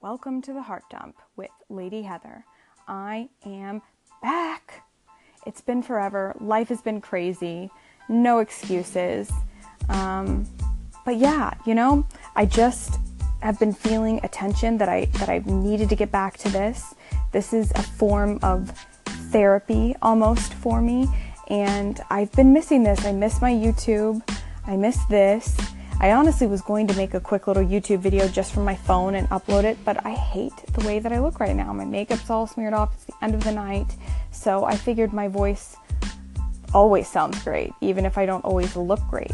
Welcome to the Heart Dump with Lady Heather. I am back. It's been forever. Life has been crazy. No excuses. Um, but yeah, you know, I just have been feeling a tension that I that I've needed to get back to this. This is a form of therapy almost for me, and I've been missing this. I miss my YouTube. I miss this. I honestly was going to make a quick little YouTube video just from my phone and upload it, but I hate the way that I look right now. My makeup's all smeared off. It's the end of the night. So I figured my voice always sounds great, even if I don't always look great.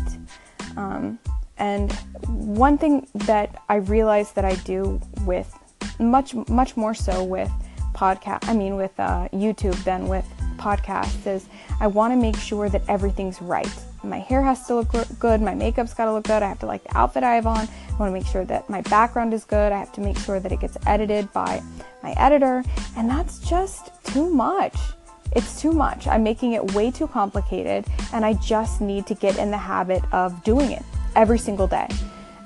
Um, and one thing that I realized that I do with much, much more so with podcast, I mean, with uh, YouTube than with podcasts is I want to make sure that everything's right. My hair has to look good, my makeup's got to look good, I have to like the outfit I have on, I want to make sure that my background is good, I have to make sure that it gets edited by my editor, and that's just too much. It's too much. I'm making it way too complicated, and I just need to get in the habit of doing it every single day.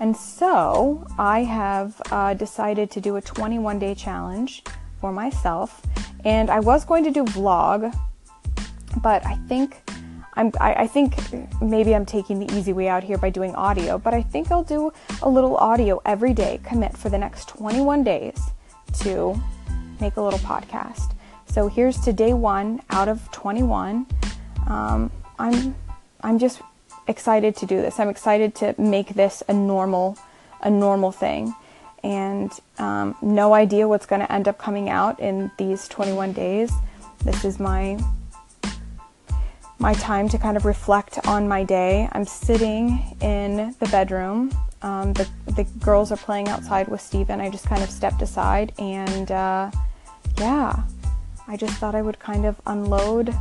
And so I have uh, decided to do a 21 day challenge for myself. And I was going to do vlog, but I think I'm, I, I, think maybe I'm taking the easy way out here by doing audio, but I think I'll do a little audio every day, commit for the next 21 days to make a little podcast. So here's to day one out of 21. Um, I'm, I'm just excited to do this. I'm excited to make this a normal, a normal thing, and um, no idea what's going to end up coming out in these 21 days. This is my my time to kind of reflect on my day. I'm sitting in the bedroom. Um, the the girls are playing outside with Steven. I just kind of stepped aside and uh, yeah, I just thought I would kind of unload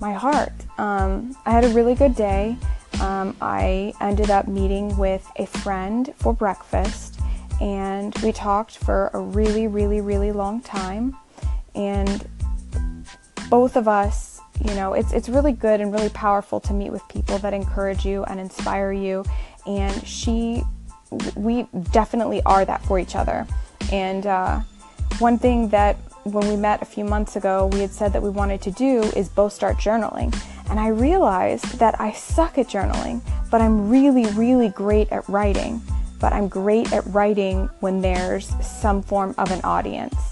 my heart. Um, I had a really good day um, I ended up meeting with a friend for breakfast and we talked for a really, really, really long time. And both of us, you know, it's, it's really good and really powerful to meet with people that encourage you and inspire you. And she, we definitely are that for each other. And uh, one thing that when we met a few months ago, we had said that we wanted to do is both start journaling. And I realized that I suck at journaling, but I'm really, really great at writing. But I'm great at writing when there's some form of an audience.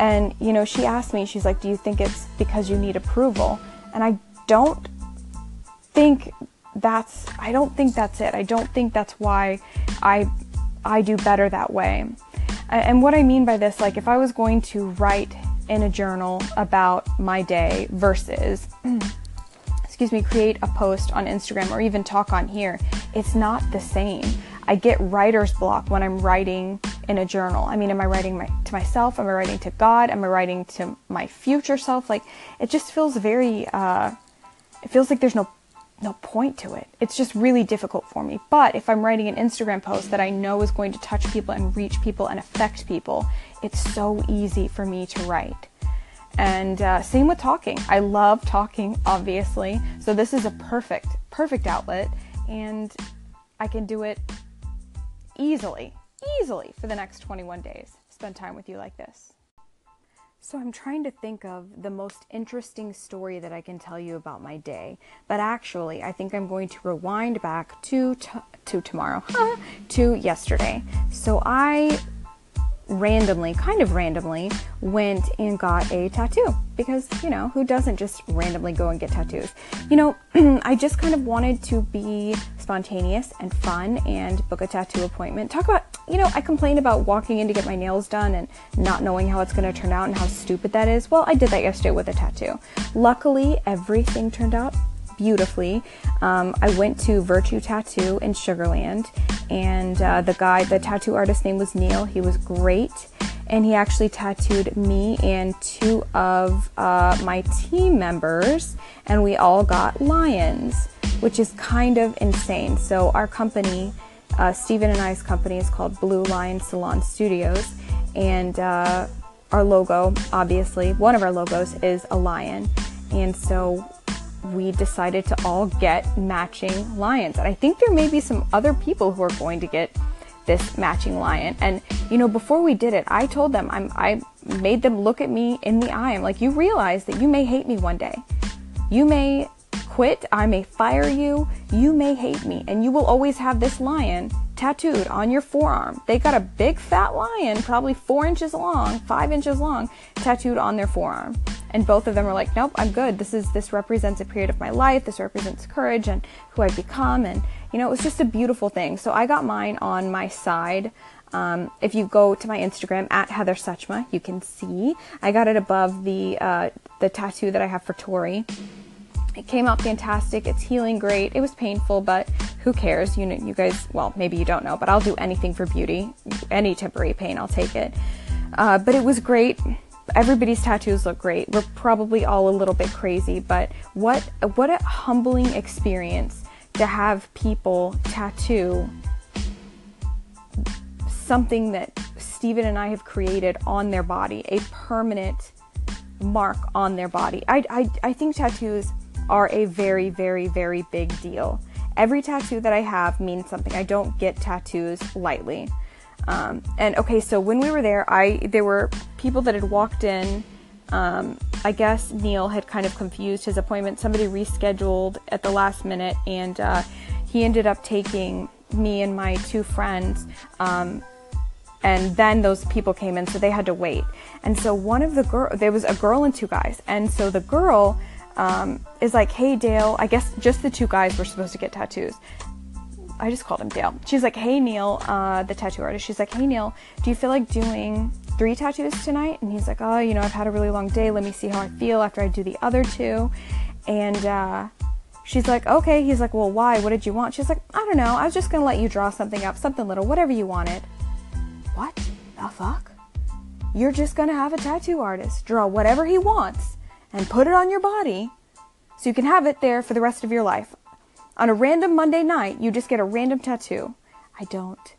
And, you know, she asked me, she's like, Do you think it's because you need approval? And I don't think that's I don't think that's it. I don't think that's why I I do better that way. And what I mean by this, like if I was going to write in a journal about my day versus excuse me, create a post on Instagram or even talk on here, it's not the same. I get writer's block when I'm writing in a journal. I mean, am I writing my, to myself? Am I writing to God? Am I writing to my future self? Like, it just feels very, uh, it feels like there's no no point to it. It's just really difficult for me. But if I'm writing an Instagram post that I know is going to touch people and reach people and affect people, it's so easy for me to write. And uh, same with talking. I love talking, obviously. So this is a perfect, perfect outlet. And I can do it easily, easily for the next 21 days. Spend time with you like this. So I'm trying to think of the most interesting story that I can tell you about my day, but actually, I think I'm going to rewind back to t- to tomorrow, to yesterday. So I randomly, kind of randomly, went and got a tattoo because, you know, who doesn't just randomly go and get tattoos? You know, I just kind of wanted to be spontaneous and fun and book a tattoo appointment. Talk about, you know, I complain about walking in to get my nails done and not knowing how it's going to turn out and how stupid that is. Well, I did that yesterday with a tattoo. Luckily, everything turned out beautifully. Um, I went to Virtue Tattoo in Sugarland, and uh, the guy, the tattoo artist name was Neil. He was great, and he actually tattooed me and two of uh, my team members, and we all got lions, which is kind of insane. So our company, uh, Stephen and I's company, is called Blue Lion Salon Studios, and uh, our logo, obviously, one of our logos is a lion, and so we decided to all get matching lions. And I think there may be some other people who are going to get this matching lion. And you know, before we did it, I told them I'm I made them look at me in the eye. I'm like, you realize that you may hate me one day. You may quit, I may fire you, you may hate me, and you will always have this lion tattooed on your forearm. They got a big fat lion, probably four inches long, five inches long, tattooed on their forearm. And both of them are like, nope, I'm good. This is this represents a period of my life. This represents courage and who I've become. And you know, it was just a beautiful thing. So I got mine on my side. Um, if you go to my Instagram at Heather Suchma, you can see I got it above the uh, the tattoo that I have for Tori. It came out fantastic. It's healing great. It was painful, but who cares? You know, you guys. Well, maybe you don't know, but I'll do anything for beauty. Any temporary pain, I'll take it. Uh, but it was great. Everybody's tattoos look great. We're probably all a little bit crazy, but what what a humbling experience to have people tattoo something that Stephen and I have created on their body, a permanent mark on their body. I, I, I think tattoos are a very, very, very big deal. Every tattoo that I have means something. I don't get tattoos lightly. Um, and okay, so when we were there, I there were people that had walked in. Um, I guess Neil had kind of confused his appointment. Somebody rescheduled at the last minute, and uh, he ended up taking me and my two friends. Um, and then those people came in, so they had to wait. And so one of the girl, there was a girl and two guys, and so the girl um, is like, "Hey Dale," I guess just the two guys were supposed to get tattoos. I just called him Dale. She's like, "Hey Neil," uh, the tattoo artist. She's like, "Hey Neil, do you feel like doing three tattoos tonight?" And he's like, "Oh, you know, I've had a really long day. Let me see how I feel after I do the other two. And uh, she's like, "Okay." He's like, "Well, why? What did you want?" She's like, "I don't know. I was just gonna let you draw something up, something little, whatever you wanted." What the fuck? You're just gonna have a tattoo artist draw whatever he wants and put it on your body so you can have it there for the rest of your life. On a random Monday night, you just get a random tattoo. I don't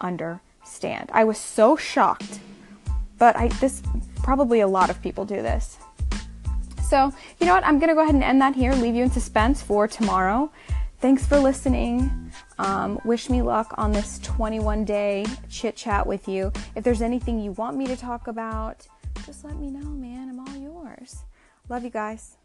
understand. I was so shocked. But I this probably a lot of people do this. So, you know what? I'm going to go ahead and end that here, leave you in suspense for tomorrow. Thanks for listening. Um, wish me luck on this 21 day chit chat with you. If there's anything you want me to talk about, just let me know, man. I'm all yours. Love you guys.